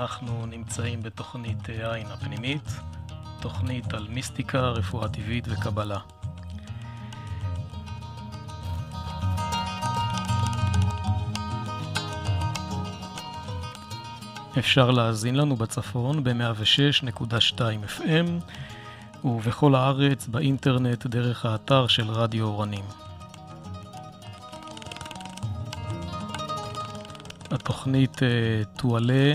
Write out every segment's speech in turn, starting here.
אנחנו נמצאים בתוכנית העין הפנימית, תוכנית על מיסטיקה, רפואה טבעית וקבלה. אפשר להאזין לנו בצפון ב-106.2 FM ובכל הארץ באינטרנט דרך האתר של רדיו אורנים. התוכנית uh, תועלה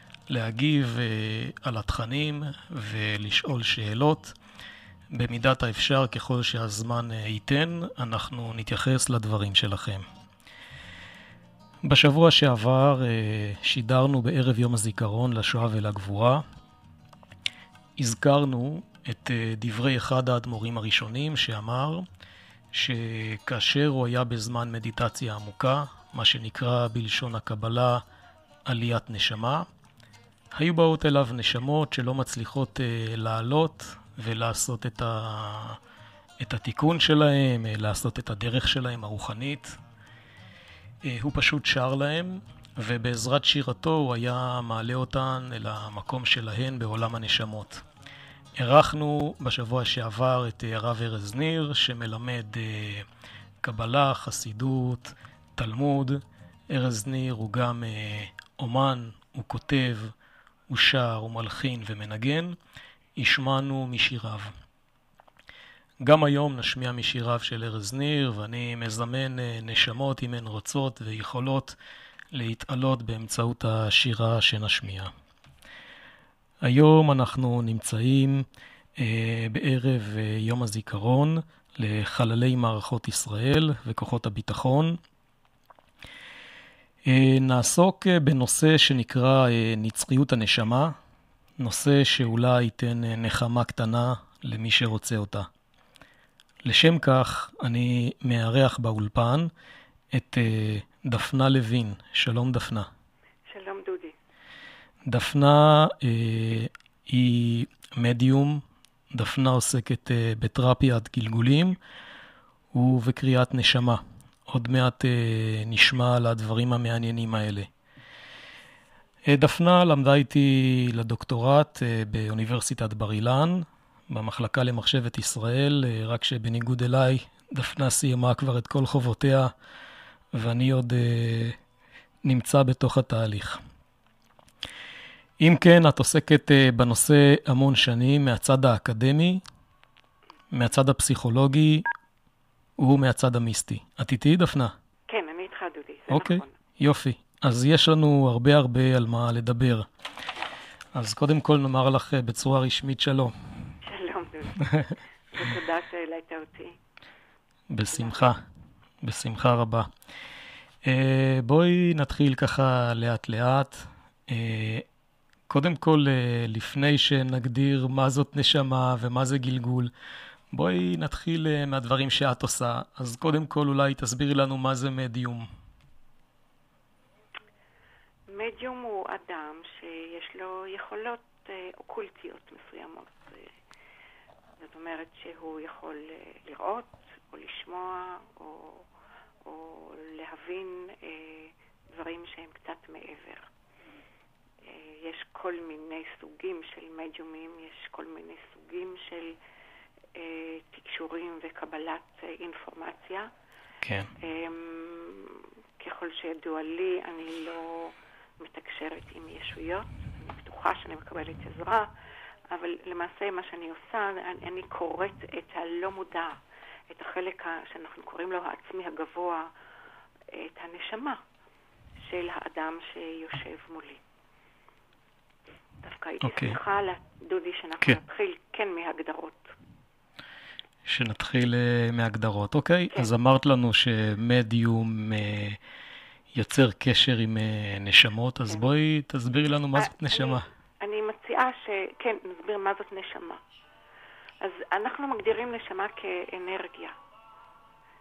להגיב על התכנים ולשאול שאלות. במידת האפשר, ככל שהזמן ייתן, אנחנו נתייחס לדברים שלכם. בשבוע שעבר שידרנו בערב יום הזיכרון לשואה ולגבורה. הזכרנו את אה, דברי אחד האדמו"רים הראשונים שאמר שכאשר הוא היה בזמן מדיטציה עמוקה, מה שנקרא בלשון הקבלה עליית נשמה, היו באות אליו נשמות שלא מצליחות uh, לעלות ולעשות את, ה... את התיקון שלהם, uh, לעשות את הדרך שלהם הרוחנית. Uh, הוא פשוט שר להם, ובעזרת שירתו הוא היה מעלה אותן אל המקום שלהן בעולם הנשמות. אירחנו בשבוע שעבר את אה, הרב ארז ניר, שמלמד אה, קבלה, חסידות, תלמוד. ארז ניר הוא גם אה, אומן, הוא כותב, הוא שר, הוא מלחין ומנגן. השמענו משיריו. גם היום נשמיע משיריו של ארז ניר, ואני מזמן נשמות אם הן רוצות ויכולות להתעלות באמצעות השירה שנשמיע. היום אנחנו נמצאים אה, בערב אה, יום הזיכרון לחללי מערכות ישראל וכוחות הביטחון. אה, נעסוק אה, בנושא שנקרא אה, נצחיות הנשמה, נושא שאולי ייתן נחמה קטנה למי שרוצה אותה. לשם כך אני מארח באולפן את דפנה לוין. שלום דפנה. דפנה אה, היא מדיום, דפנה עוסקת אה, בתרפיית גלגולים ובקריאת נשמה. עוד מעט אה, נשמע על הדברים המעניינים האלה. אה, דפנה למדה איתי לדוקטורט אה, באוניברסיטת בר אילן, במחלקה למחשבת ישראל, אה, רק שבניגוד אליי, דפנה סיימה כבר את כל חובותיה, ואני עוד אה, נמצא בתוך התהליך. אם כן, את עוסקת אה, בנושא המון שנים מהצד האקדמי, מהצד הפסיכולוגי ומהצד המיסטי. את איתי, דפנה? כן, אני איתך, דודי, זה אוקיי, נכון. יופי. אז יש לנו הרבה הרבה על מה לדבר. אז קודם כל נאמר לך אה, בצורה רשמית שלום. שלום, דודי. ותודה שהעלית אותי. בשמחה, בשמחה רבה. אה, בואי נתחיל ככה לאט לאט. קודם כל, אה, לפני שנגדיר מה זאת נשמה ומה זה גלגול, בואי נתחיל אה, מהדברים שאת עושה. אז קודם כל, אולי תסבירי לנו מה זה מדיום. מדיום הוא אדם שיש לו יכולות אה, אוקולטיות מסוימות. זאת אומרת שהוא יכול לראות או לשמוע או, או להבין דברים שהם קצת מעבר. יש כל מיני סוגים של מדיומים, יש כל מיני סוגים של אה, תקשורים וקבלת אה, אינפורמציה. כן. אה, ככל שידוע לי, אני לא מתקשרת עם ישויות, אני בטוחה שאני מקבלת עזרה, אבל למעשה מה שאני עושה, אני, אני קוראת את הלא מודע, את החלק שאנחנו קוראים לו העצמי הגבוה, את הנשמה של האדם שיושב מולי. דווקא הייתי okay. אוקיי. שמחה, דודי, שאנחנו כן. נתחיל כן מהגדרות. שנתחיל uh, מהגדרות, אוקיי? כן. אז אמרת לנו שמדיום uh, יוצר קשר עם uh, נשמות, אז כן. בואי תסבירי לנו מה זאת נשמה. אני, מציעה ש... כן, נסביר מה זאת נשמה. אז אנחנו מגדירים נשמה כאנרגיה.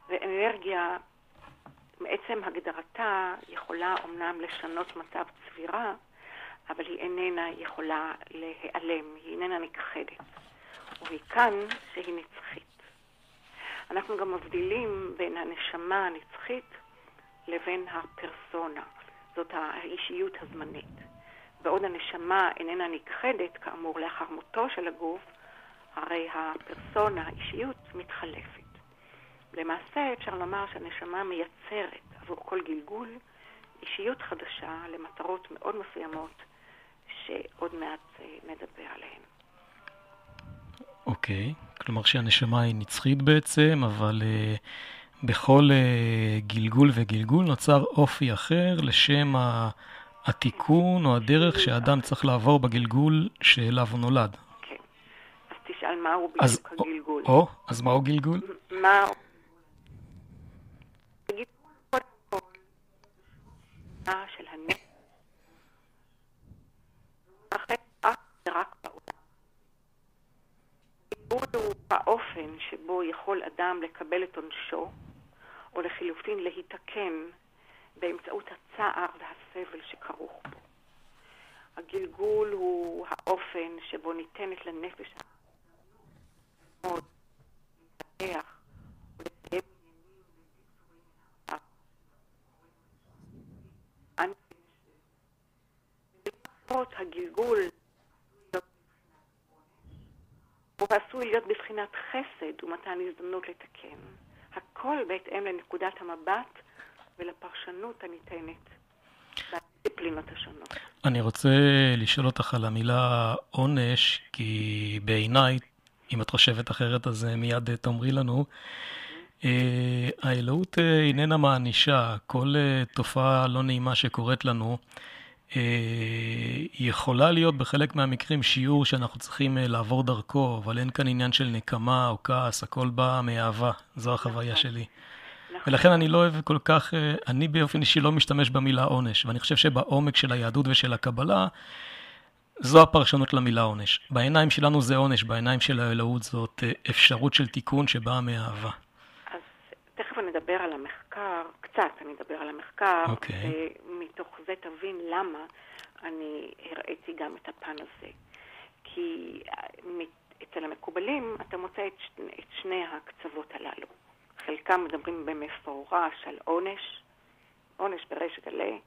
ואנרגיה, מעצם הגדרתה, יכולה אומנם לשנות מצב צבירה, אבל היא איננה יכולה להיעלם, היא איננה נכחדת. ומכאן שהיא נצחית. אנחנו גם מבדילים בין הנשמה הנצחית לבין הפרסונה, זאת האישיות הזמנית. בעוד הנשמה איננה נכחדת, כאמור, לאחר מותו של הגוף, הרי הפרסונה, האישיות, מתחלפת. למעשה אפשר לומר שהנשמה מייצרת עבור כל גלגול אישיות חדשה למטרות מאוד מסוימות שעוד מעט אה, נדבר עליהן. אוקיי, okay. כלומר שהנשמה היא נצחית בעצם, אבל uh, בכל uh, גלגול וגלגול נוצר אופי אחר לשם התיקון או הדרך שאדם צריך לעבור בגלגול שאליו הוא נולד. כן. אז תשאל מהו בדיוק הגלגול. או, אז מהו גלגול? מה... של הנפש. רק הטיפול הוא האופן שבו יכול אדם לקבל את עונשו, או לחילופין להתקן באמצעות הצער והסבל שכרוך בו. הגלגול הוא האופן שבו ניתנת לנפש מאוד להתפתח ולסיים הגלגול הוא עשוי להיות בבחינת חסד ומתן הזדמנות לתקן. הכל בהתאם לנקודת המבט ולפרשנות הניתנת בדיסציפלינות השונות. אני רוצה לשאול אותך על המילה עונש, כי בעיניי, אם את חושבת אחרת אז מיד תאמרי לנו. אה, האלוהות אה, איננה מענישה, כל אה, תופעה לא נעימה שקורית לנו אה, יכולה להיות בחלק מהמקרים שיעור שאנחנו צריכים אה, לעבור דרכו, אבל אין כאן עניין של נקמה או כעס, הכל בא מאהבה, זו החוויה נכון. שלי. נכון. ולכן אני לא אוהב כל כך, אה, אני באופן אישי לא משתמש במילה עונש, ואני חושב שבעומק של היהדות ושל הקבלה, זו הפרשנות למילה עונש. בעיניים שלנו זה עונש, בעיניים של האלוהות זאת אפשרות של תיקון שבאה מאהבה. תכף נדבר על המחקר, קצת אני אדבר על המחקר, okay. אוקיי. ומתוך זה תבין למה אני הראיתי גם את הפן הזה. כי אצל המקובלים אתה מוצא את, שני, את שני הקצוות הללו. חלקם מדברים במפורש על עונש, עונש בריש גלי,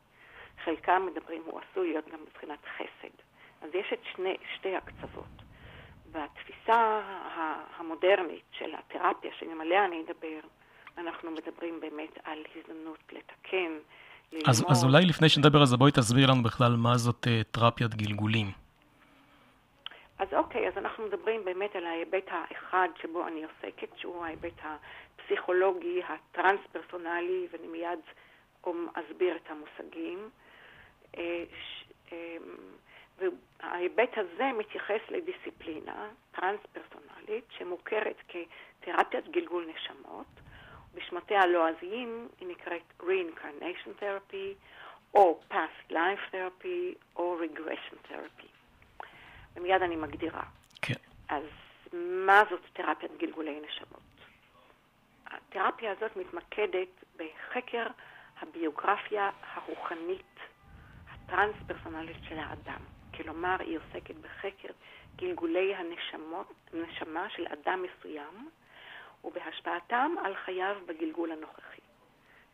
חלקם מדברים, הוא עשוי להיות גם מבחינת חסד. אז יש את שני, שתי הקצוות. בתפיסה המודרנית של התרפיה, שגם עליה אני אדבר, אנחנו מדברים באמת על הזדמנות לתקן, ללמוד. אז, אז אולי לפני שנדבר על זה, בואי תסביר לנו בכלל מה זאת תרפיית גלגולים. אז אוקיי, אז אנחנו מדברים באמת על ההיבט האחד שבו אני עוסקת, שהוא ההיבט הפסיכולוגי, הטרנס-פרסונלי, ואני מיד אסביר את המושגים. אה, אמ, וההיבט הזה מתייחס לדיסציפלינה טרנס-פרסונלית שמוכרת כתרפיית גלגול נשמות, בשמותיה הלועזיים היא נקראת Reincarnation Therapy, או Past Life Therapy, או Regression Therapy. ומיד אני מגדירה. כן. אז מה זאת תרפיית גלגולי נשמות? התרפיה הזאת מתמקדת בחקר הביוגרפיה הרוחנית, הטרנס-פרסונלית של האדם. כלומר, היא עוסקת בחקר גלגולי הנשמות, נשמה של אדם מסוים, ובהשפעתם על חייו בגלגול הנוכחי.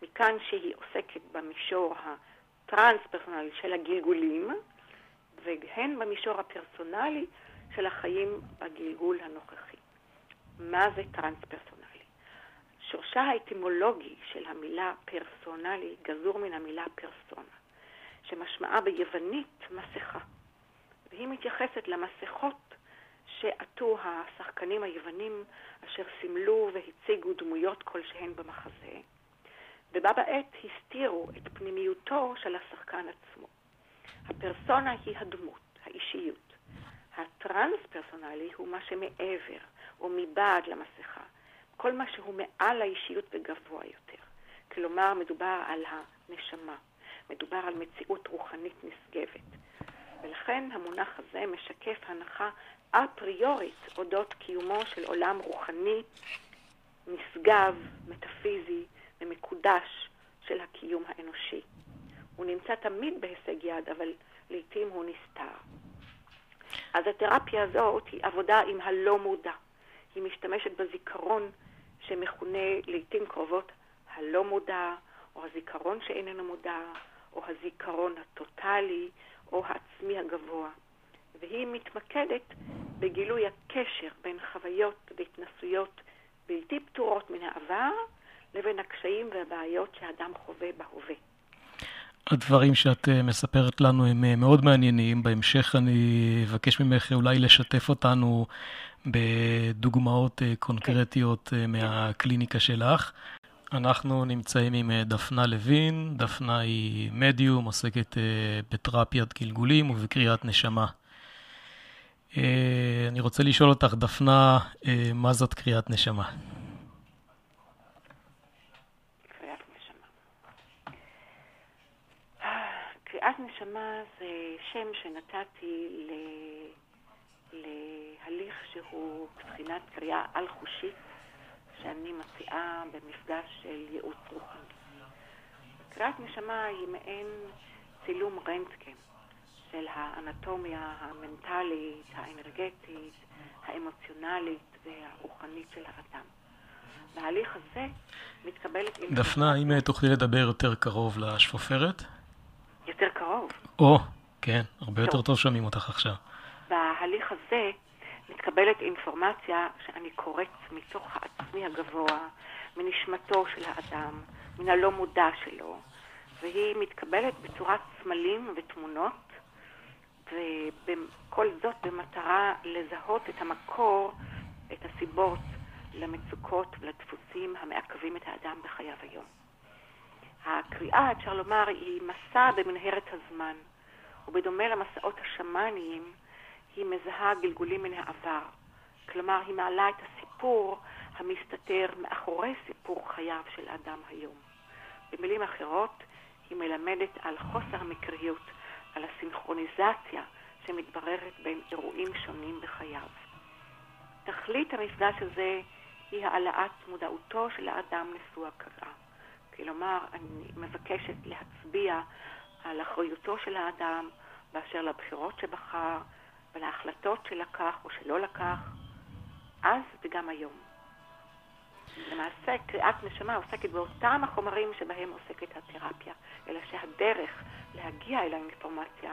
מכאן שהיא עוסקת במישור הטרנס-פרסונלי של הגלגולים, והן במישור הפרסונלי של החיים בגלגול הנוכחי. מה זה טרנס-פרסונלי? שורשה האטימולוגי של המילה פרסונלי גזור מן המילה פרסונה, שמשמעה ביוונית מסכה, והיא מתייחסת למסכות שעטו השחקנים היוונים אשר סימלו והציגו דמויות כלשהן במחזה, ובה בעת הסתירו את פנימיותו של השחקן עצמו. הפרסונה היא הדמות, האישיות. הטרנס-פרסונלי הוא מה שמעבר או מבעד למסכה, כל מה שהוא מעל האישיות וגבוה יותר. כלומר, מדובר על הנשמה, מדובר על מציאות רוחנית נשגבת. ולכן המונח הזה משקף הנחה אפריורית אודות קיומו של עולם רוחני, נשגב, מטאפיזי ומקודש של הקיום האנושי. הוא נמצא תמיד בהישג יד, אבל לעתים הוא נסתר. אז התרפיה הזאת היא עבודה עם הלא מודע. היא משתמשת בזיכרון שמכונה לעתים קרובות הלא מודע, או הזיכרון שאיננו מודע, או הזיכרון הטוטלי, או העצמי הגבוה. והיא מתמקדת בגילוי הקשר בין חוויות והתנסויות בלתי פתורות מן העבר לבין הקשיים והבעיות שאדם חווה בהווה. הדברים שאת אה, מספרת לנו הם אה, מאוד מעניינים. בהמשך אני אבקש ממך אולי לשתף אותנו בדוגמאות אה, קונקרטיות מהקליניקה שלך. אנחנו נמצאים עם דפנה לוין. דפנה היא מדיום, עוסקת בתרפיית גלגולים ובקריאת נשמה. אני רוצה לשאול אותך, דפנה, מה זאת קריאת נשמה? קריאת נשמה זה שם שנתתי. להליך שהוא בחינת קריאה על-חושית שאני מציעה במפגש של ייעוץ רוחני. קריאת נשמה היא מעין צילום רנטקן של האנטומיה המנטלית, האנרגטית, האמוציונלית והרוחנית של האדם. בהליך הזה מתקבלת... דפנה, אם תוכלי לדבר יותר קרוב לשפופרת? יותר קרוב. או, כן, הרבה יותר טוב שומעים אותך עכשיו. בהליך הזה מתקבלת אינפורמציה שאני קוראת מתוך העצמי הגבוה, מנשמתו של האדם, מן הלא מודע שלו, והיא מתקבלת בצורת סמלים ותמונות, וכל זאת במטרה לזהות את המקור, את הסיבות למצוקות ולדפוסים המעכבים את האדם בחייו היום. הקריאה, אפשר לומר, היא מסע במנהרת הזמן, ובדומה למסעות השמאניים, היא מזהה גלגולים מן העבר. כלומר, היא מעלה את הסיפור המסתתר מאחורי סיפור חייו של אדם היום. במילים אחרות, היא מלמדת על חוסר המקריות, על הסינכרוניזציה שמתבררת בין אירועים שונים בחייו. תכלית המפגש הזה היא העלאת מודעותו של האדם נשוא הקראה. כלומר, אני מבקשת להצביע על אחריותו של האדם באשר לבחירות שבחר ולהחלטות שלקח או שלא לקח, אז וגם היום. למעשה, קריאת נשמה עוסקת באותם החומרים שבהם עוסקת התרפיה, אלא שהדרך להגיע אל האינפורמציה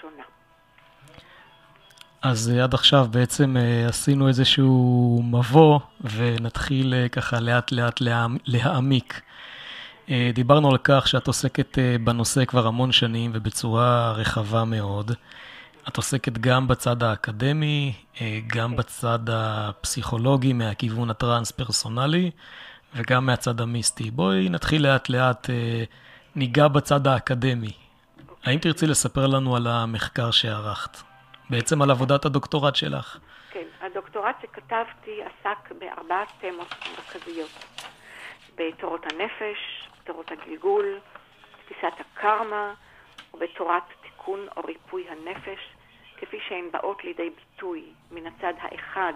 שונה. אז עד עכשיו בעצם אה, עשינו איזשהו מבוא, ונתחיל אה, ככה לאט לאט להעמיק. אה, דיברנו על כך שאת עוסקת אה, בנושא כבר המון שנים ובצורה רחבה מאוד. את עוסקת גם בצד האקדמי, אה, גם בצד הפסיכולוגי מהכיוון הטרנס-פרסונלי וגם מהצד המיסטי. בואי נתחיל לאט לאט, ניגע בצד האקדמי. האם תרצי לספר לנו על המחקר שערכת? בעצם על עבודת הדוקטורט שלך. כן, הדוקטורט שכתבתי עסק בארבעת תמות מרכזיות. בתורות הנפש, בתורות הגלגול, תפיסת הקרמה ובתורת תיקון או ריפוי הנפש, כפי שהן באות לידי ביטוי מן הצד האחד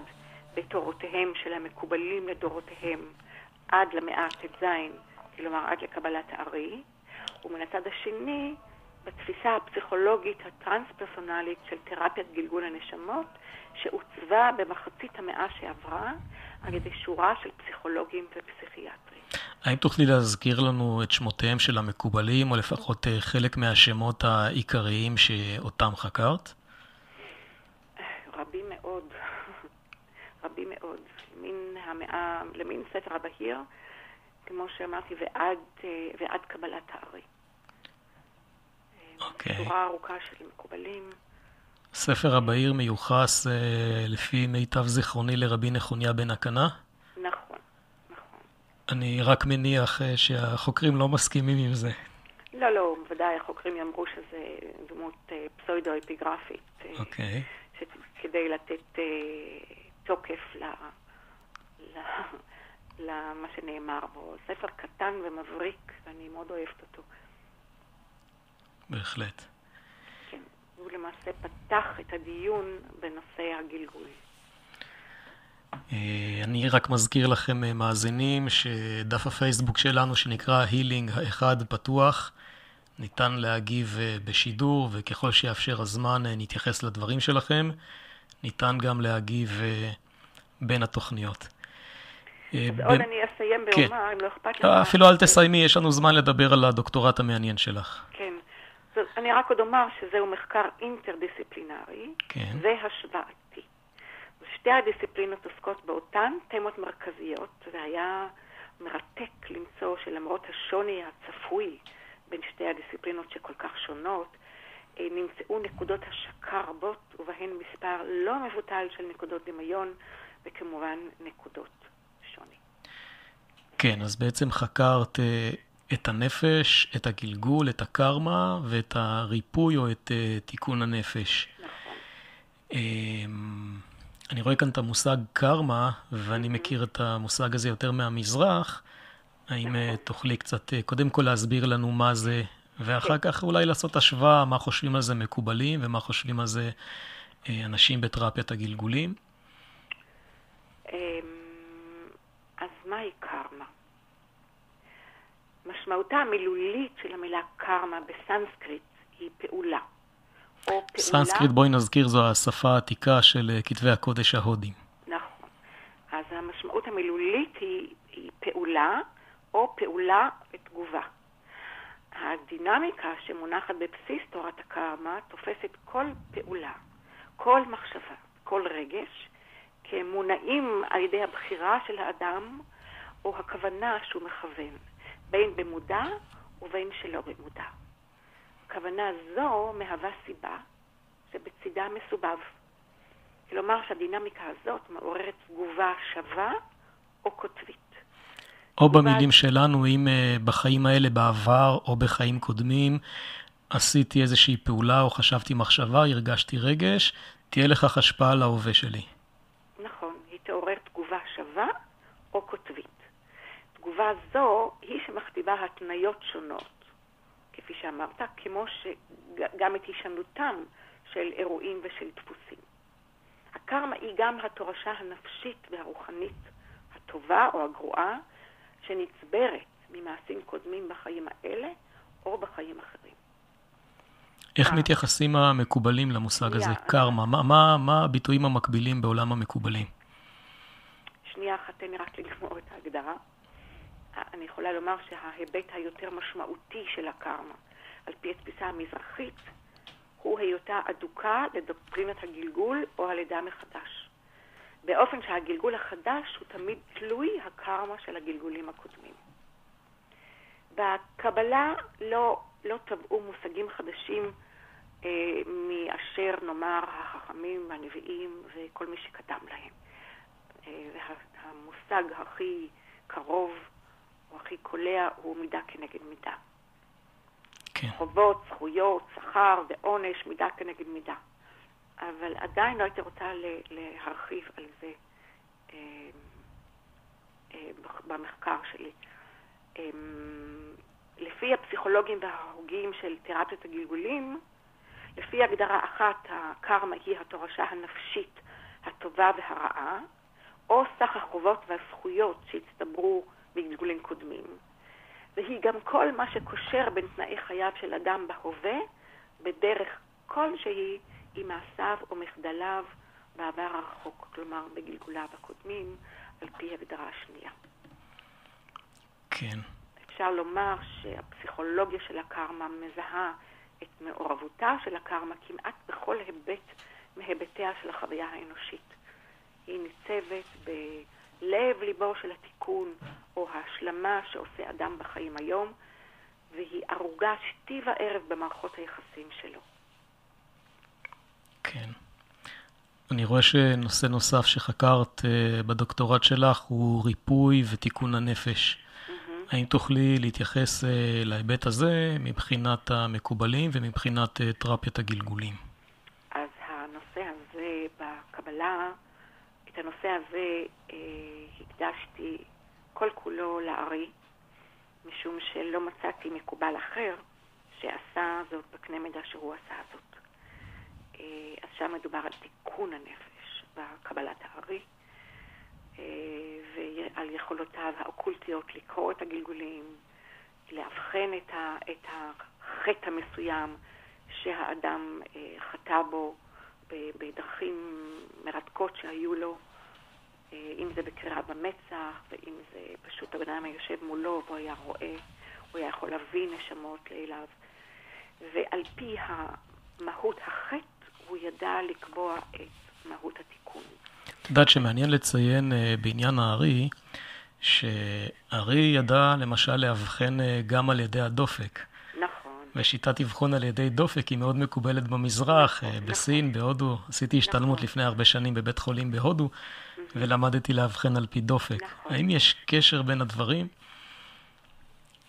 בתורותיהם של המקובלים לדורותיהם עד למאה ט"ז, כלומר עד לקבלת הארי, ומן הצד השני בתפיסה הפסיכולוגית הטרנס-פרסונלית של תרפיית גלגול הנשמות, שעוצבה במחצית המאה שעברה על ידי שורה של פסיכולוגים ופסיכיאטרים. האם תוכלי להזכיר לנו את שמותיהם של המקובלים, או לפחות אה, חלק מהשמות העיקריים שאותם חקרת? רבים מאוד, רבים מאוד. מן המאה, למין ספר הבהיר, כמו שאמרתי, ועד, אה, ועד קבלת הארי. אוקיי. שורה ארוכה של מקובלים. ספר הבהיר מיוחס, אה, לפי מיטב זיכרוני, לרבי נחוניה בן הקנה? נכון, נכון. אני רק מניח אה, שהחוקרים לא מסכימים עם זה. לא, לא, ודאי החוקרים יאמרו שזה דמות אה, פסוידו-אפיגרפית. אוקיי. כדי לתת תוקף ל... ל... למה שנאמר בו. ספר קטן ומבריק, ואני מאוד אוהבת אותו. בהחלט. כן. והוא למעשה פתח את הדיון בנושא הגלגול. אה, אני רק מזכיר לכם, אה, מאזינים, שדף הפייסבוק שלנו, שנקרא הילינג האחד פתוח, ניתן להגיב אה, בשידור, וככל שיאפשר הזמן נתייחס לדברים שלכם. ניתן גם להגיב בין התוכניות. אז ב... עוד אני אסיים כן. ואומר, כן. אם לא אכפת לך. אפילו אל תסיימי, יש לנו זמן לדבר על הדוקטורט המעניין שלך. כן. אני רק עוד אומר שזהו מחקר אינטרדיסציפלינרי כן. והשוואתי. שתי הדיסציפלינות עוסקות באותן תמות מרכזיות, והיה מרתק למצוא שלמרות השוני הצפוי בין שתי הדיסציפלינות שכל כך שונות, אה, נמצאו נקודות השקה רבות, ובהן מספר לא מבוטל של נקודות דמיון, וכמובן נקודות שוני. כן, אז בעצם חקרת אה, את הנפש, את הגלגול, את הקרמה ואת הריפוי או את אה, תיקון הנפש. נכון. אמ, אני רואה כאן את המושג קרמה, ואני מכיר את המושג הזה יותר מהמזרח. האם נכון. תוכלי קצת קודם כל להסביר לנו מה זה, ואחר כן. כך אולי לעשות השוואה, מה חושבים על זה מקובלים ומה חושבים על זה אנשים בתרפיית הגלגולים? אמ, אז מהי קרמה? משמעותה המילולית של המילה קרמה בסנסקריט היא פעולה. סנסקריט, בואי נזכיר, זו השפה העתיקה של אה, כתבי הקודש ההודים. נכון. אז המשמעות המילולית היא, היא פעולה, או פעולה ותגובה. הדינמיקה שמונחת בבסיס תורת הקרמה תופסת כל פעולה, כל מחשבה, כל רגש, כמונעים על ידי הבחירה של האדם או הכוונה שהוא מכוון, בין במודע ובין שלא במודע. כוונה זו מהווה סיבה שבצידה מסובב. כלומר שהדינמיקה הזאת מעוררת תגובה שווה או קוטבית. או במילים שלנו, אם uh, בחיים האלה בעבר או בחיים קודמים עשיתי איזושהי פעולה או חשבתי מחשבה, הרגשתי רגש, תהיה לכך השפעה על ההווה שלי. נכון, היא תעורר תגובה שווה או קוטבית. תגובה זו היא שמכתיבה התניות שונות כפי שאמרת, כמו שגם את הישנותם של אירועים ושל דפוסים. הקרמה היא גם התורשה הנפשית והרוחנית הטובה או הגרועה שנצברת ממעשים קודמים בחיים האלה או בחיים אחרים. איך אה. מתייחסים המקובלים למושג הזה, קרמה? מה, מה, מה הביטויים המקבילים בעולם המקובלים? שנייה אחת, תן לי רק לגמור את ההגדרה. אני יכולה לומר שההיבט היותר משמעותי של הקרמה, על פי התפיסה המזרחית, הוא היותה אדוקה לדוקטרינת הגלגול או הלידה מחדש. באופן שהגלגול החדש הוא תמיד תלוי הקרמה של הגלגולים הקודמים. בקבלה לא, לא טבעו מושגים חדשים אה, מאשר נאמר החכמים והנביאים וכל מי שקדם להם. אה, המושג הכי קרוב או הכי קולע הוא מידה כנגד מידה. כן. חובות, זכויות, שכר ועונש, מידה כנגד מידה. אבל עדיין לא הייתי רוצה להרחיב על זה אה, אה, במחקר שלי. אה, לפי הפסיכולוגים וההוגים של תרפיות הגלגולים, לפי הגדרה אחת, הקרמה היא התורשה הנפשית הטובה והרעה, או סך החובות והזכויות שהצטברו בגלגולים קודמים. והיא גם כל מה שקושר בין תנאי חייו של אדם בהווה, בדרך כלשהי עם מעשיו או מחדליו בעבר הרחוק, כלומר בגלגוליו הקודמים, על פי הגדרה השנייה. כן. אפשר לומר שהפסיכולוגיה של הקרמה מזהה את מעורבותה של הקרמה כמעט בכל היבט מהיבטיה של החוויה האנושית. היא ניצבת בלב ליבו של התיקון או ההשלמה שעושה אדם בחיים היום, והיא ערוגה שתי וערב במערכות היחסים שלו. כן. אני רואה שנושא נוסף שחקרת uh, בדוקטורט שלך הוא ריפוי ותיקון הנפש. Mm-hmm. האם תוכלי להתייחס uh, להיבט הזה מבחינת המקובלים ומבחינת uh, תרפיית הגלגולים? אז הנושא הזה בקבלה, הנושא הזה uh, הקדשתי כל כולו לארי, משום שלא מצאתי מקובל אחר שעשה זאת בקנה מידה שהוא עשה זאת. אז שם מדובר על תיקון הנפש בקבלת הארי, ועל יכולותיו האוקולטיות לקרוא את הגלגולים, לאבחן את, ה, את החטא המסוים שהאדם חטא בו בדרכים מרתקות שהיו לו. אה, אם זה בקריאה במצח, ואם זה פשוט הבן אדם היושב מולו והוא היה רואה, הוא היה יכול להביא נשמות אליו. ועל פי מהות החטא, הוא ידע לקבוע את מהות התיקון. את יודעת שמעניין לציין אה, בעניין הארי, שהארי ידע למשל לאבחן אה, גם על ידי הדופק. נכון. ושיטת אבחון על ידי דופק היא מאוד מקובלת במזרח, נכון, בסין, נכון. בהודו. עשיתי השתלמות נכון. לפני הרבה שנים בבית חולים בהודו. ולמדתי לאבחן על פי דופק. נכון. האם יש קשר בין הדברים?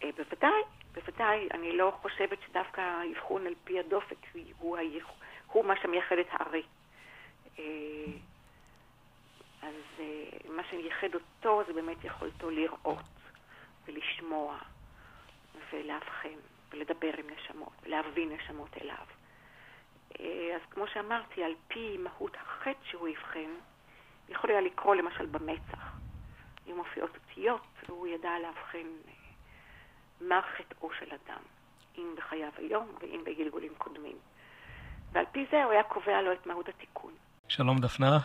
אה, בוודאי, בוודאי. אני לא חושבת שדווקא האבחון על פי הדופק הוא, הוא, הוא מה שמייחד את הארי. אה, אז אה, מה שמייחד אותו זה באמת יכולתו לראות ולשמוע ולאבחן ולדבר עם נשמות ולהביא נשמות אליו. אז כמו שאמרתי, על פי מהות החטא שהוא אבחן, יכול היה לקרוא למשל במצח. אם מופיעות אותיות, והוא ידע לאבחן אה, מה חטאו של אדם, אם בחייו היום ואם בגלגולים קודמים. ועל פי זה הוא היה קובע לו את מהות התיקון. שלום דפנה.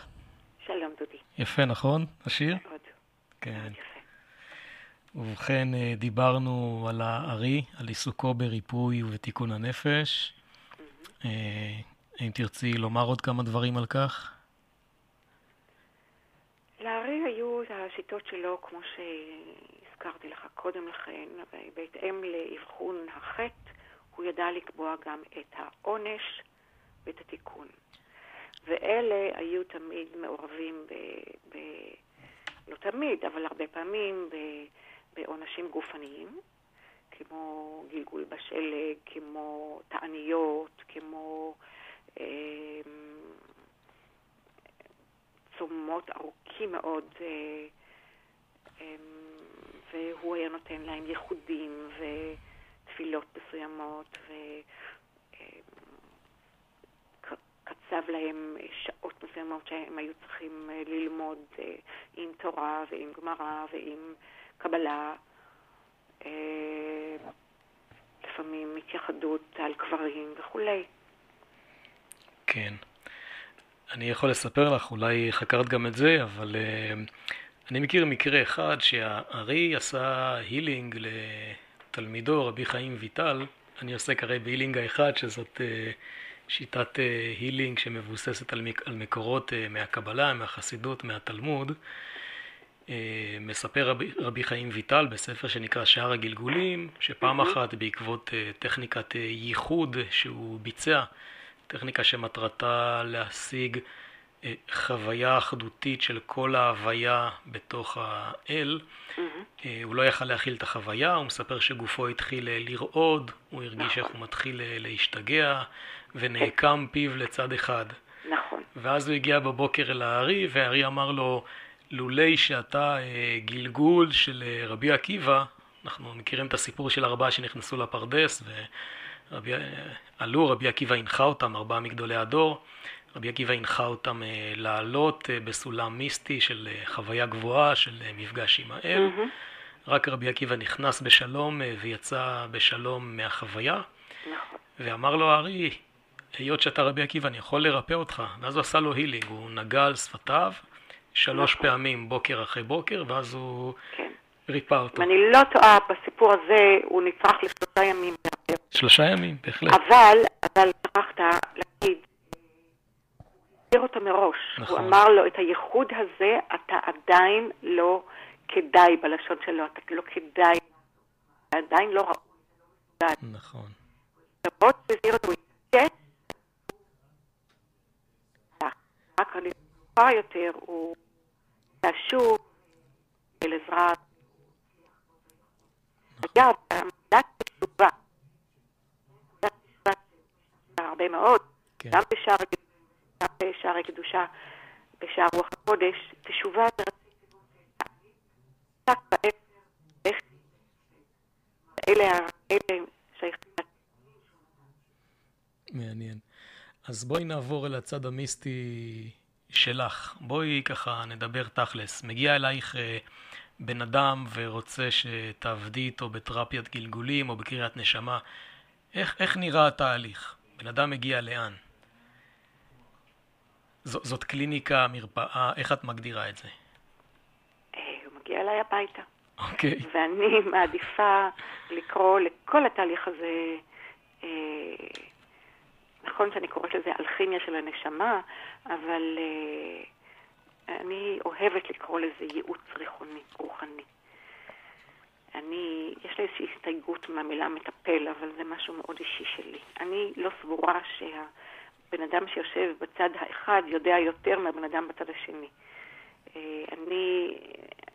שלום דודי. יפה, נכון? השיר? מאוד. כן. יפה. ובכן, אה, דיברנו על הארי, על עיסוקו בריפוי ובתיקון הנפש. Mm-hmm. האם תרצי לומר עוד כמה דברים על כך? לארי היו השיטות שלו, כמו שהזכרתי לך קודם לכן, בהתאם לאבחון החטא, הוא ידע לקבוע גם את העונש ואת התיקון. ואלה היו תמיד מעורבים ב... ב לא תמיד, אבל הרבה פעמים ב, בעונשים גופניים, כמו גלגול בשלג, כמו תעניות, כמו אה, צומות ארוכים מאוד, אה, אמ, והוא היה נותן להם ייחודים ותפילות מסוימות, וקצב אמ, להם שעות מסוימות שהם היו צריכים אה, ללמוד אה, עם תורה ועם גמרא ועם קבלה. לפעמים התייחדות על קברים וכולי. כן. אני יכול לספר לך, אולי חקרת גם את זה, אבל uh, אני מכיר מקרה אחד שהארי עשה הילינג לתלמידו, רבי חיים ויטל. אני עוסק הרי בהילינג האחד, שזאת uh, שיטת uh, הילינג שמבוססת על, מק- על מקורות uh, מהקבלה, מהחסידות, מהתלמוד. Uh, מספר רבי, רבי חיים ויטל בספר שנקרא שער הגלגולים, שפעם אחת בעקבות uh, טכניקת uh, ייחוד שהוא ביצע, טכניקה שמטרתה להשיג אה, חוויה אחדותית של כל ההוויה בתוך האל. Mm-hmm. הוא לא יכל להכיל את החוויה, הוא מספר שגופו התחיל אה, לרעוד, הוא הרגיש נכון. איך הוא מתחיל להשתגע, ונעקם פיו לצד אחד. נכון. ואז הוא הגיע בבוקר אל הארי, והארי אמר לו, לולי שאתה גלגול של רבי עקיבא, אנחנו מכירים את הסיפור של ארבעה שנכנסו לפרדס, ו... רבי, עלו, רבי עקיבא הנחה אותם, ארבעה מגדולי הדור, רבי עקיבא הנחה אותם אה, לעלות אה, בסולם מיסטי של אה, חוויה גבוהה, של מפגש עם האל. Mm-hmm. רק רבי עקיבא נכנס בשלום ויצא בשלום מהחוויה. נכון. ואמר לו הארי, היות שאתה רבי עקיבא, אני יכול לרפא אותך. ואז הוא עשה לו הילינג, הוא נגע על שפתיו שלוש נכון. פעמים בוקר אחרי בוקר, ואז הוא כן. ריפא אותו. אם אני לא טועה, בסיפור הזה הוא נצרך לשלושה ימים. שלושה ימים, בהחלט. אבל, אבל שכחת להגיד, הוא אותו מראש. נכון. הוא אמר לו, את הייחוד הזה אתה עדיין לא כדאי בלשון שלו, אתה לא כדאי, אתה עדיין לא ראוי. נכון. למרות שהזהיר אותו, רק על יותר, הוא ישוב אל עזרה אגב, עמדת תשובה, הרבה מאוד, כן. גם בשער גם בשער הקדושה, בשער רוח הקודש, תשובה אלה שייכים. מעניין. אז בואי נעבור אל הצד המיסטי שלך. בואי ככה נדבר תכלס. מגיע אלייך אה, בן אדם ורוצה שתעבדי איתו בתרפיית גלגולים או בקריאת נשמה. איך, איך נראה התהליך? בן אדם מגיע לאן? ז, זאת קליניקה, מרפאה, איך את מגדירה את זה? אה, הוא מגיע אליי הביתה. אוקיי. Okay. ואני מעדיפה לקרוא לכל התהליך הזה אה, נכון שאני קוראת לזה אלכימיה של הנשמה, אבל uh, אני אוהבת לקרוא לזה ייעוץ רוחני. אני, יש לי איזושהי הסתייגות מהמילה מטפל, אבל זה משהו מאוד אישי שלי. אני לא סבורה שהבן אדם שיושב בצד האחד יודע יותר מהבן אדם בצד השני. אה, אני,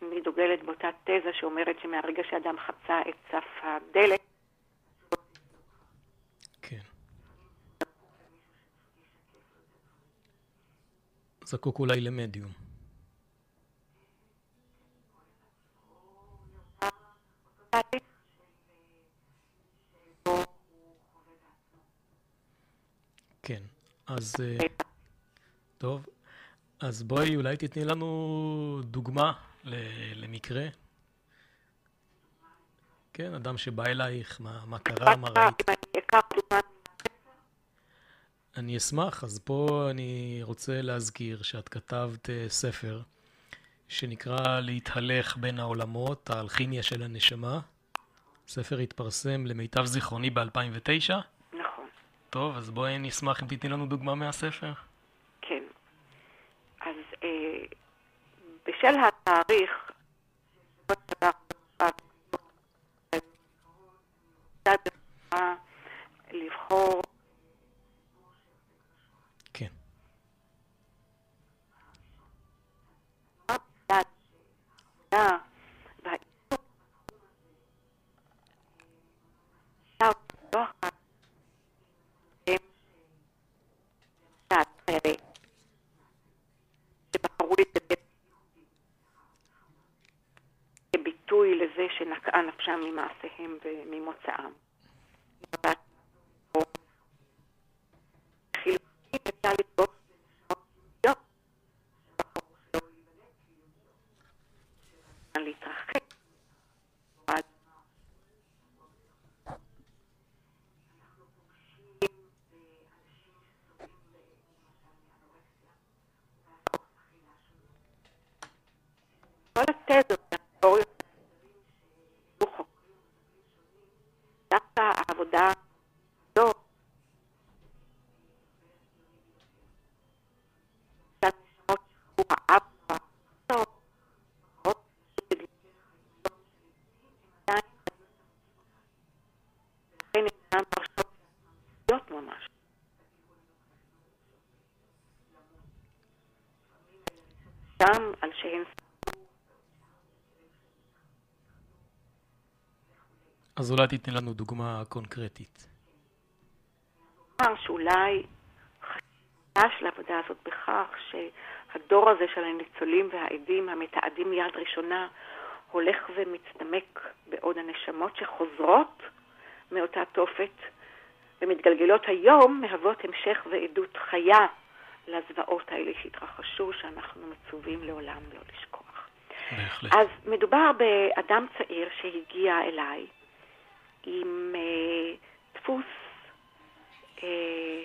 אני דוגלת באותה תזה שאומרת שמהרגע שאדם חצה את סף הדלת, זקוק אולי למדיום. כן, אז אה, טוב, אז בואי אולי תתני לנו דוגמה למקרה. כן, אדם שבא אלייך, מה, מה קרה, מה ראית? אני אשמח, אז פה אני רוצה להזכיר שאת כתבת אה, ספר שנקרא להתהלך בין העולמות, האלכימיה של הנשמה. ספר התפרסם למיטב זיכרוני ב-2009. טוב, אז בואי נשמח אם תתני לנו דוגמה מהספר. כן. אז אה, בשל התאריך, לבחור העבודה כביטוי לזה שנקעה נפשם ממעשיהם וממוצאם. חילונים אפשר לבדוק להתרחק. כל התזות והתיאוריות דווקא העבודה הזו הוא האב גם על שהן... אז אולי תתני לנו דוגמה קונקרטית. שאולי חשש לעבודה הזאת בכך שהדור הזה של הניצולים והעדים המתעדים מיד ראשונה הולך ומצטמק בעוד הנשמות שחוזרות מאותה תופת ומתגלגלות היום מהוות המשך ועדות חיה לזוועות האלה שהתרחשו, שאנחנו מצווים לעולם לא לשכוח. בהחלט. אז מדובר באדם צעיר שהגיע אליי עם אה, דפוס אה,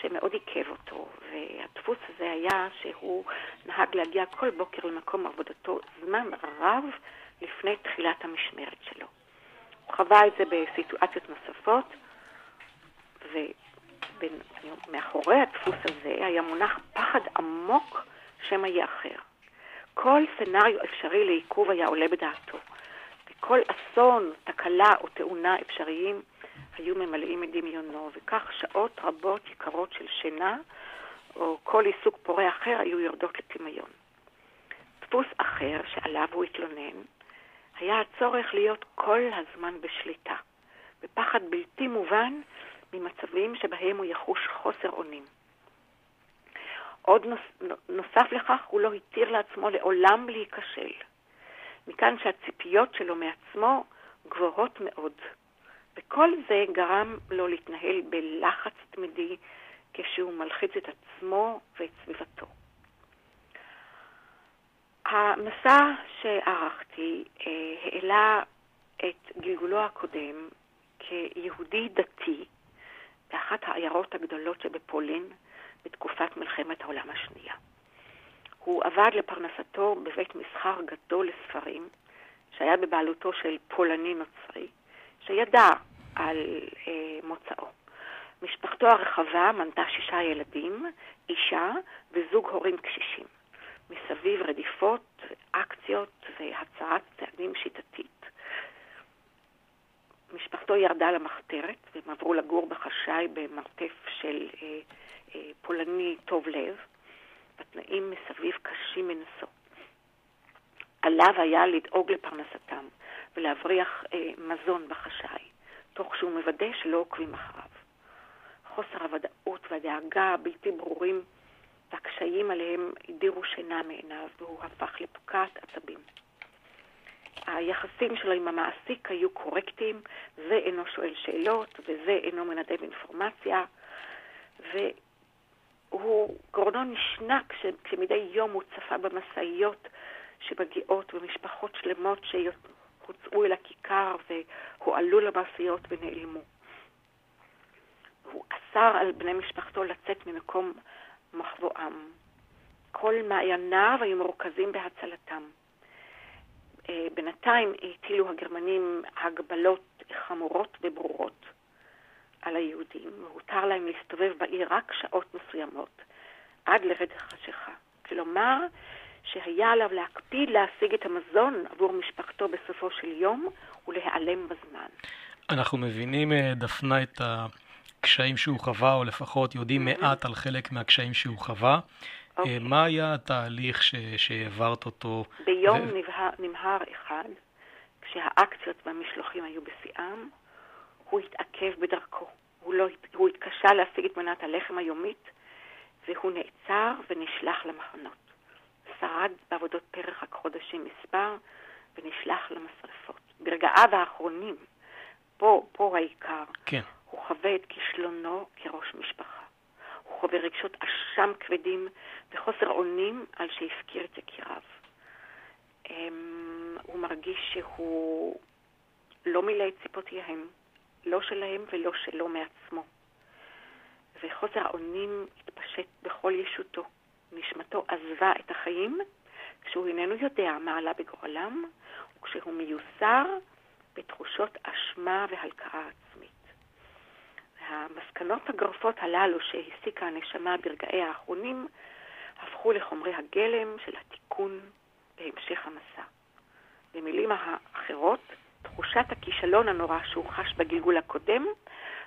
שמאוד עיכב אותו, והדפוס הזה היה שהוא נהג להגיע כל בוקר למקום עבודתו זמן רב לפני תחילת המשמרת שלו. הוא חווה את זה בסיטואציות נוספות, ו... בין, מאחורי הדפוס הזה היה מונח פחד עמוק שמא יאחר. כל סצנריו אפשרי לעיכוב היה עולה בדעתו. וכל אסון, תקלה או תאונה אפשריים היו ממלאים מדמיונו, וכך שעות רבות יקרות של שינה או כל עיסוק פורה אחר היו יורדות לטמיון. דפוס אחר שעליו הוא התלונן היה הצורך להיות כל הזמן בשליטה, בפחד בלתי מובן ממצבים שבהם הוא יחוש חוסר אונים. עוד נוס, נוסף לכך, הוא לא התיר לעצמו לעולם להיכשל. מכאן שהציפיות שלו מעצמו גבוהות מאוד. וכל זה גרם לו להתנהל בלחץ תמידי כשהוא מלחיץ את עצמו ואת סביבתו. המסע שערכתי אה, העלה את גלגולו הקודם כיהודי דתי באחת העיירות הגדולות שבפולין בתקופת מלחמת העולם השנייה. הוא עבד לפרנסתו בבית מסחר גדול לספרים, שהיה בבעלותו של פולני נוצרי, שידע על אה, מוצאו. משפחתו הרחבה מנתה שישה ילדים, אישה וזוג הורים קשישים. מסביב רדיפות, אקציות והצעת צעדים שיטתית. משפחתו ירדה למחתרת והם עברו לגור בחשאי במרתף של אה, אה, פולני טוב לב, בתנאים מסביב קשים מנשוא. עליו היה לדאוג לפרנסתם ולהבריח אה, מזון בחשאי, תוך שהוא מוודא שלא עוקבים אחריו. חוסר הוודאות והדאגה הבלתי ברורים והקשיים עליהם הדירו שינה מעיניו והוא הפך לפקעת עצבים. היחסים שלו עם המעסיק היו קורקטיים, זה אינו שואל שאלות וזה אינו מנדב אינפורמציה, והוא, גורנו נשנע כש, כשמדי יום הוא צפה במשאיות שמגיעות במשפחות שלמות שהוצאו אל הכיכר והועלו למשאיות ונעלמו. הוא אסר על בני משפחתו לצאת ממקום מחבואם. כל מעייניו היו מרוכזים בהצלתם. אה, בינתיים הטילו הגרמנים הגבלות חמורות וברורות על היהודים, והותר להם להסתובב בעיר רק שעות מסוימות, עד לרדת החשיכה. כלומר, שהיה עליו להקפיד להשיג את המזון עבור משפחתו בסופו של יום ולהיעלם בזמן. אנחנו מבינים, אה, דפנה, את הקשיים שהוא חווה, או לפחות יודעים mm-hmm. מעט על חלק מהקשיים שהוא חווה. Okay. אוקיי. מה היה התהליך ש... שהעברת אותו? ביום ו... נבהר, נמהר אחד, כשהאקציות והמשלוחים היו בשיאם, הוא התעכב בדרכו. הוא, לא, הוא התקשה להשיג את מנת הלחם היומית, והוא נעצר ונשלח למחנות. שרד בעבודות פרח רק חודשים מספר, ונשלח למשרפות. ברגעיו האחרונים, פה, פה העיקר, כן. הוא חווה את כישלונו כראש משפחה. הוא חווה רגשות אשם כבדים וחוסר אונים על שהפקיר את יקיריו. אמ, הוא מרגיש שהוא לא מילא את ציפותיהם, לא שלהם ולא שלו מעצמו. וחוסר האונים התפשט בכל ישותו. נשמתו עזבה את החיים כשהוא איננו יודע מה עלה בגורלם, וכשהוא מיוסר בתחושות אשמה והלקאה עצמית. המסקנות הגרפות הללו שהסיקה הנשמה ברגעי האחרונים הפכו לחומרי הגלם של התיקון בהמשך המסע. במילים האחרות, תחושת הכישלון הנורא שהוא חש בגלגול הקודם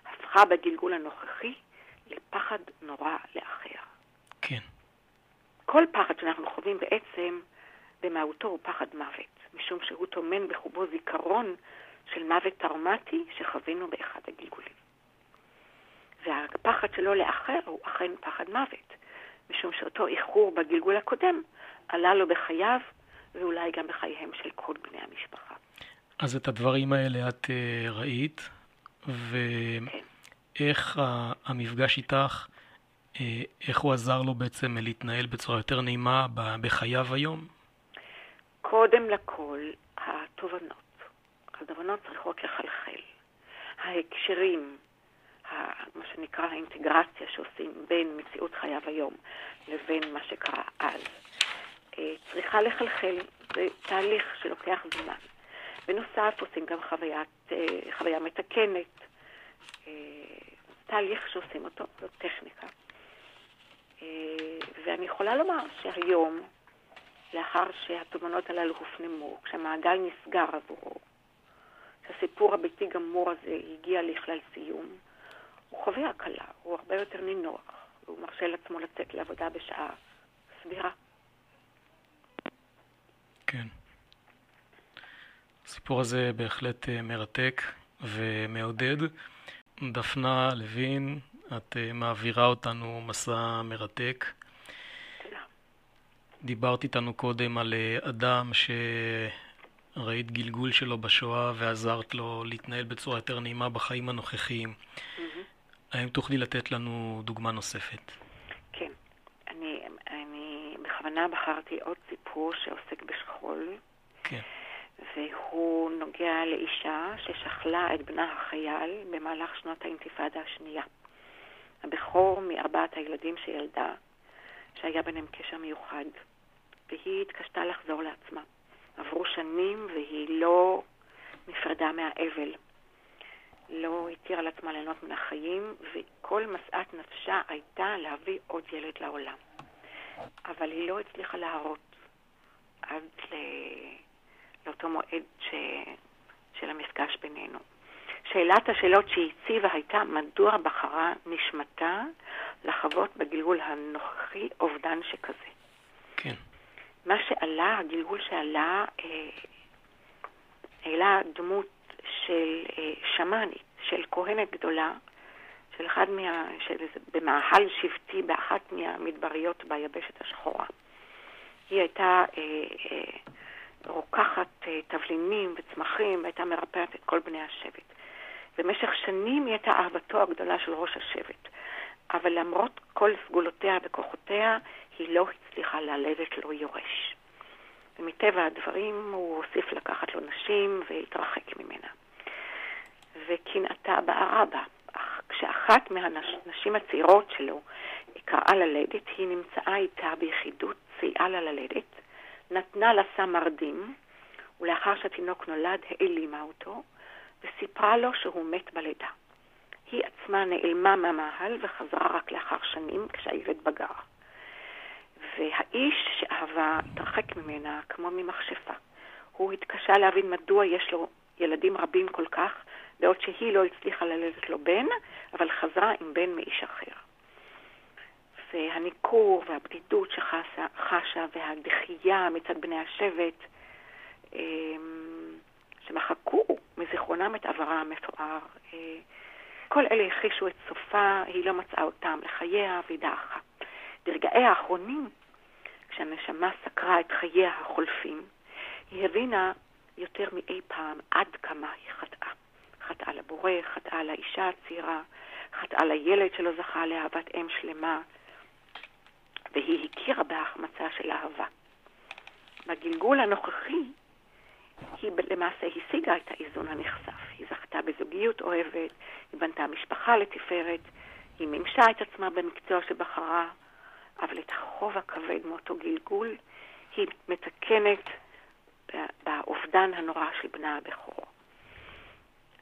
הפכה בגלגול הנוכחי לפחד נורא לאחר. כן. כל פחד שאנחנו חווים בעצם במהותו הוא פחד מוות, משום שהוא טומן בחובו זיכרון של מוות טראומטי שחווינו באחד הגלגולים. והפחד שלו לאחר הוא אכן פחד מוות, משום שאותו איחור בגלגול הקודם עלה לו בחייו ואולי גם בחייהם של כל בני המשפחה. אז את הדברים האלה את uh, ראית, ואיך. המפגש איתך, uh, איך הוא עזר לו בעצם להתנהל בצורה יותר נעימה בחייו היום? קודם לכל, התובנות. התובנות צריכות לחלחל. ההקשרים, מה שנקרא האינטגרציה שעושים בין מציאות חייו היום לבין מה שקרה אז, אה, צריכה לחלחל. זה תהליך שלוקח זמן. בנוסף עושים גם חוויית, אה, חוויה מתקנת, אה, תהליך שעושים אותו, זאת טכניקה. ואני יכולה לומר שהיום, לאחר שהתובנות הללו הופנמו, כשהמעגל נסגר עבורו, שהסיפור הביתי גמור הזה הגיע לכלל סיום, הוא חווה הקלה, הוא הרבה יותר נינוח, והוא מרשה לעצמו לצאת לעבודה בשעה סבירה. כן. הסיפור הזה בהחלט אה, מרתק ומעודד. דפנה לוין, את אה, מעבירה אותנו מסע מרתק. דיברת איתנו קודם על אה, אדם שראית גלגול שלו בשואה ועזרת לו להתנהל בצורה יותר נעימה בחיים הנוכחיים. האם תוכלי לתת לנו דוגמה נוספת? כן. אני, אני בכוונה בחרתי עוד סיפור שעוסק בשכול. כן. והוא נוגע לאישה ששכלה את בנה החייל במהלך שנות האינתיפאדה השנייה. הבכור מארבעת הילדים שילדה, שהיה ביניהם קשר מיוחד, והיא התקשתה לחזור לעצמה. עברו שנים והיא לא נפרדה מהאבל. לא התירה לעצמה ליהנות מן החיים, וכל משאת נפשה הייתה להביא עוד ילד לעולם. אבל היא לא הצליחה להראות עד ל... לאותו מועד ש... של המפגש בינינו. שאלת השאלות שהיא הציבה הייתה מדוע בחרה נשמתה לחוות בגלגול הנוכחי אובדן שכזה. כן. מה שעלה, הגלגול שעלה, אה, העלה דמות של אה, שמאנית, של כהנת גדולה, של אחד מה... של במאהל שבטי באחת מהמדבריות ביבשת השחורה. היא הייתה אה, אה, רוקחת אה, תבלינים וצמחים והייתה מרפאת את כל בני השבט. במשך שנים היא הייתה אהבתו הגדולה של ראש השבט, אבל למרות כל סגולותיה וכוחותיה, היא לא הצליחה ללדת לו יורש. ומטבע הדברים הוא הוסיף לקחת לו נשים והתרחק ממנה. וקנאתה בערה בה. אך כשאחת מהנשים הצעירות שלו קראה ללדת, היא נמצאה איתה ביחידות, סייעה לה ללדת, נתנה לה סם מרדים, ולאחר שהתינוק נולד העלימה אותו, וסיפרה לו שהוא מת בלידה. היא עצמה נעלמה מהמאהל וחזרה רק לאחר שנים כשהילד בגר. והאיש שאהבה התרחק ממנה כמו ממכשפה. הוא התקשה להבין מדוע יש לו ילדים רבים כל כך, בעוד שהיא לא הצליחה ללדת לו בן, אבל חזרה עם בן מאיש אחר. והניכור והבדידות שחשה והדחייה מצד בני השבט, אמ, שמחקו מזיכרונם את עברה המפואר. אה, כל אלה הכחישו את סופה, היא לא מצאה אותם לחייה והיא דעכה. ברגעיה האחרונים, כשהנשמה סקרה את חייה החולפים, היא הבינה יותר מאי פעם עד כמה היא חטאה. חטאה לבורא, חטאה לאישה הצעירה, חטאה לילד שלא זכה לאהבת אם שלמה, והיא הכירה בהחמצה של אהבה. בגלגול הנוכחי, היא למעשה השיגה את האיזון הנכסף. היא זכתה בזוגיות אוהבת, היא בנתה משפחה לתפארת, היא מימשה את עצמה במקצוע שבחרה, אבל את החוב הכבד מאותו גלגול היא מתקנת באובדן הנורא של בנה הבכור.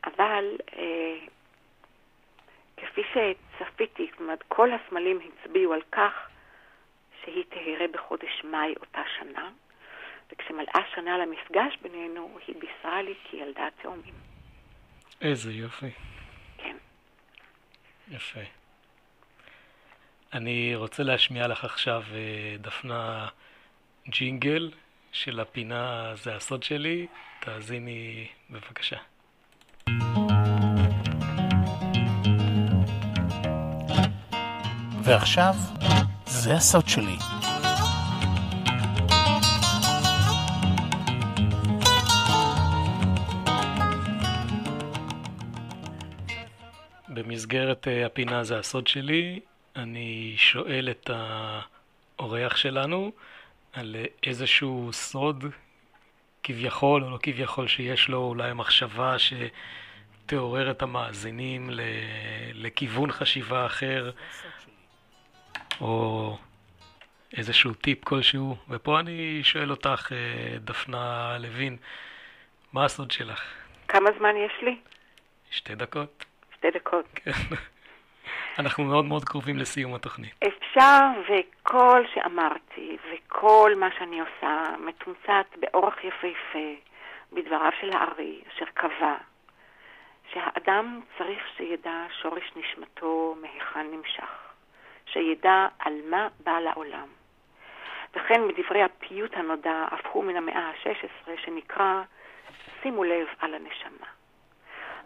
אבל אה, כפי שצפיתי, זאת אומרת, כל הסמלים הצביעו על כך שהיא תהרה בחודש מאי אותה שנה, וכשמלאה שנה למפגש בינינו, היא בישרה לי כי ילדה תאומים. איזה יופי. כן. יפה. אני רוצה להשמיע לך עכשיו, אה, דפנה, ג'ינגל של הפינה זה הסוד שלי. תאזיני בבקשה. ועכשיו, זה הסוד שלי. במסגרת אה, הפינה זה הסוד שלי, אני שואל את האורח שלנו על איזשהו סוד כביכול או לא כביכול שיש לו אולי מחשבה שתעורר את המאזינים לכיוון חשיבה אחר או איזשהו טיפ כלשהו. ופה אני שואל אותך, אה, דפנה לוין, מה הסוד שלך? כמה זמן יש לי? שתי דקות. שתי דקות. כן. אנחנו מאוד מאוד קרובים לסיום התוכנית. אפשר, וכל שאמרתי, וכל מה שאני עושה, מתומצת באורח יפהפה, בדבריו של הארי, אשר קבע שהאדם צריך שידע שורש נשמתו מהיכן נמשך. שידע על מה בא לעולם. וכן מדברי הפיוט הנודע, הוא מן המאה ה-16, שנקרא שימו לב על הנשמה.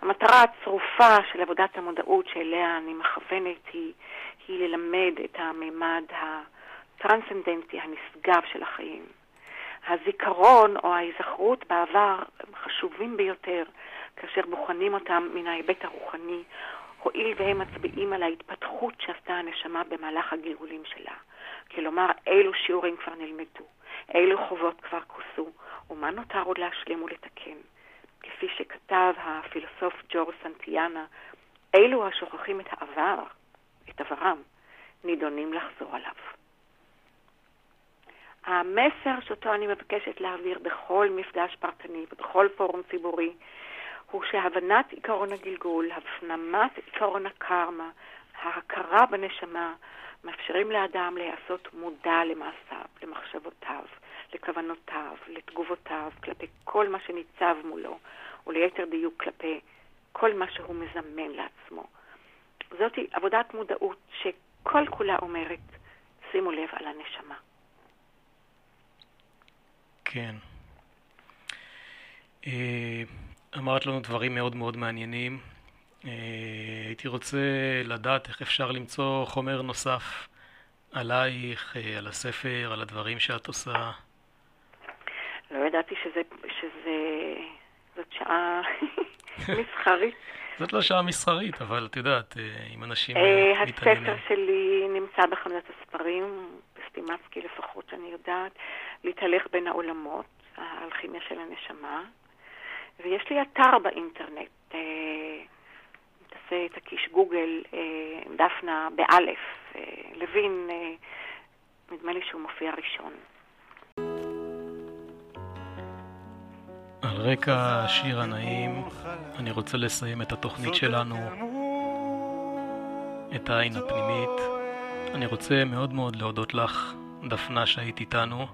המטרה הצרופה של עבודת המודעות שאליה אני מכוונת היא, היא ללמד את המימד הטרנסצנדנטי הנשגב של החיים. הזיכרון או ההיזכרות בעבר הם חשובים ביותר כאשר בוחנים אותם מן ההיבט הרוחני הואיל והם מצביעים על ההתפתחות שעשתה הנשמה במהלך הגלגולים שלה. כלומר, אילו שיעורים כבר נלמדו, אילו חובות כבר כוסו, ומה נותר עוד להשלים ולתקן. כפי שכתב הפילוסוף ג'ור סנטיאנה, אלו השוכחים את העבר, את עברם, נידונים לחזור עליו. המסר שאותו אני מבקשת להעביר בכל מפגש פרטני ובכל פורום ציבורי הוא שהבנת עיקרון הגלגול, הפנמת עיקרון הקרמה, ההכרה בנשמה, מאפשרים לאדם להיעשות מודע למעשיו, למחשבותיו, לכוונותיו, לתגובותיו, כלפי כל מה שניצב מולו, וליתר דיוק כלפי כל מה שהוא מזמן לעצמו. זאת עבודת מודעות שכל כולה אומרת, שימו לב על הנשמה. כן. אה, אמרת לנו דברים מאוד מאוד מעניינים. אה, הייתי רוצה לדעת איך אפשר למצוא חומר נוסף עלייך, אה, על הספר, על הדברים שאת עושה. לא ידעתי שזה, שזה זאת שעה מסחרית. זאת לא שעה מסחרית, אבל את יודעת, אם אנשים מתעניינים. הספר שלי נמצא בחנות הספרים, בסטימצקי לפחות, שאני יודעת, להתהלך בין העולמות, האלכימיה של הנשמה. ויש לי אתר באינטרנט, אה, תעשה, תקיש גוגל, אה, דפנה באלף, אה, לוין, אה, נדמה לי שהוא מופיע ראשון. על רקע השיר הנעים, אני רוצה לסיים את התוכנית שלנו, את העין הפנימית. אני רוצה מאוד מאוד להודות לך, דפנה, שהיית איתנו.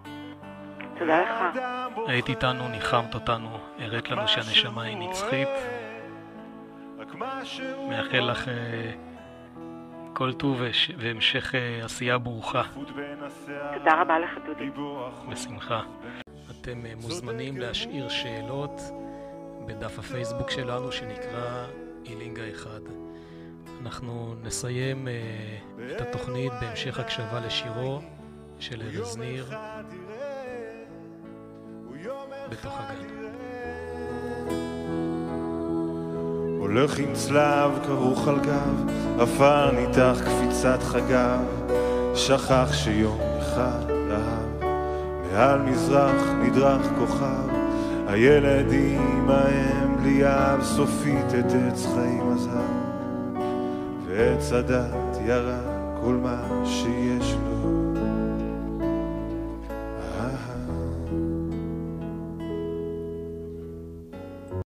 תודה לך. היית איתנו, ניחמת אותנו, הראת לנו שהנשמה היא נצחית. מאחל לך אה, כל טוב והמשך אה, עשייה ברוכה. תודה רבה לך, דודי. בשמחה. אתם אה, מוזמנים להשאיר שאלות בדף הפייסבוק שלנו שנקרא אילינגה אחד. אנחנו נסיים את התוכנית בהמשך הקשבה לשירו של ארז ניר. בתוך הגן. הולך עם צלב כרוך על גב, עפר ניתח קפיצת חגיו, שכח שיום אחד אהב. מעל מזרח נדרך כוכב, הילד עם האם בלי אב, סופית את עץ חיים עזב, ועץ הדת ירה כל מה שיש לו.